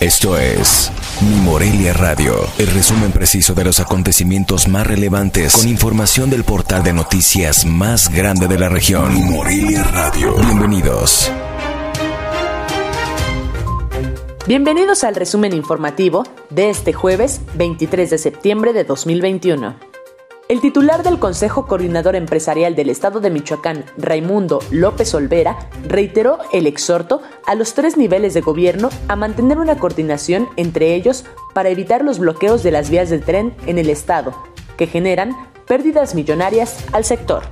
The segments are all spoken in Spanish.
Esto es Mi Morelia Radio, el resumen preciso de los acontecimientos más relevantes con información del portal de noticias más grande de la región. Mi Morelia Radio. Bienvenidos. Bienvenidos al resumen informativo de este jueves 23 de septiembre de 2021. El titular del Consejo Coordinador Empresarial del Estado de Michoacán, Raimundo López Olvera, reiteró el exhorto a los tres niveles de gobierno a mantener una coordinación entre ellos para evitar los bloqueos de las vías de tren en el Estado, que generan pérdidas millonarias al sector.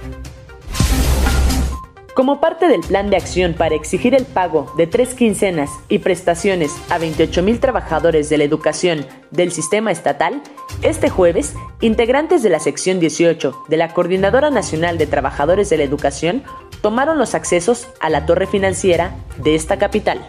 Como parte del plan de acción para exigir el pago de tres quincenas y prestaciones a 28 mil trabajadores de la educación del sistema estatal, este jueves, integrantes de la sección 18 de la Coordinadora Nacional de Trabajadores de la Educación tomaron los accesos a la torre financiera de esta capital.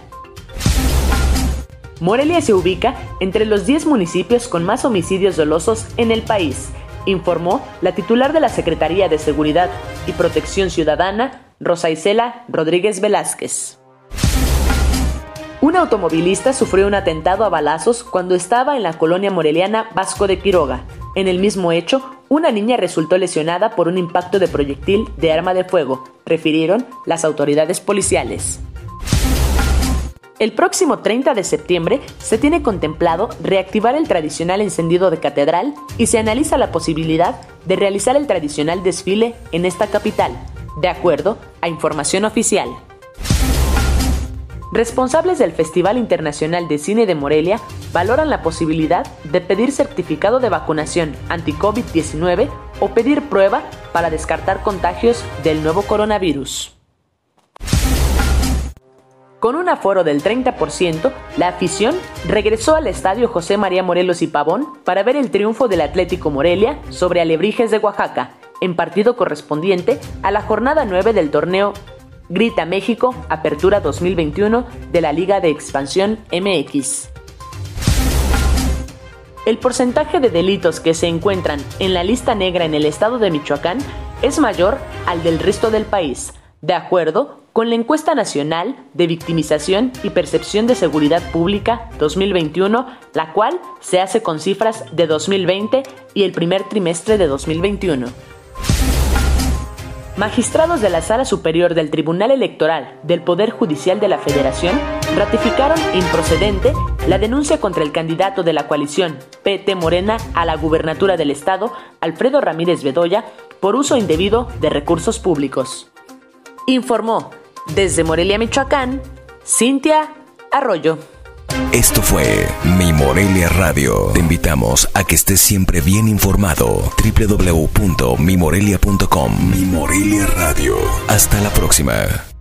Morelia se ubica entre los 10 municipios con más homicidios dolosos en el país, informó la titular de la Secretaría de Seguridad y Protección Ciudadana, Rosa Isela Rodríguez Velázquez. Un automovilista sufrió un atentado a balazos cuando estaba en la colonia moreliana Vasco de Quiroga. En el mismo hecho, una niña resultó lesionada por un impacto de proyectil de arma de fuego, refirieron las autoridades policiales. El próximo 30 de septiembre se tiene contemplado reactivar el tradicional encendido de catedral y se analiza la posibilidad de realizar el tradicional desfile en esta capital, de acuerdo a información oficial. Responsables del Festival Internacional de Cine de Morelia valoran la posibilidad de pedir certificado de vacunación anti-COVID-19 o pedir prueba para descartar contagios del nuevo coronavirus. Con un aforo del 30%, la afición regresó al estadio José María Morelos y Pavón para ver el triunfo del Atlético Morelia sobre Alebrijes de Oaxaca, en partido correspondiente a la jornada 9 del torneo Grita México Apertura 2021 de la Liga de Expansión MX. El porcentaje de delitos que se encuentran en la lista negra en el estado de Michoacán es mayor al del resto del país, de acuerdo con la encuesta nacional de victimización y percepción de seguridad pública 2021, la cual se hace con cifras de 2020 y el primer trimestre de 2021. Magistrados de la Sala Superior del Tribunal Electoral del Poder Judicial de la Federación ratificaron improcedente la denuncia contra el candidato de la coalición PT Morena a la gubernatura del Estado, Alfredo Ramírez Bedoya, por uso indebido de recursos públicos. Informó desde Morelia, Michoacán, Cintia Arroyo. Esto fue Mi Morelia Radio. Te invitamos a que estés siempre bien informado. www.mimorelia.com Mi Morelia Radio. Hasta la próxima.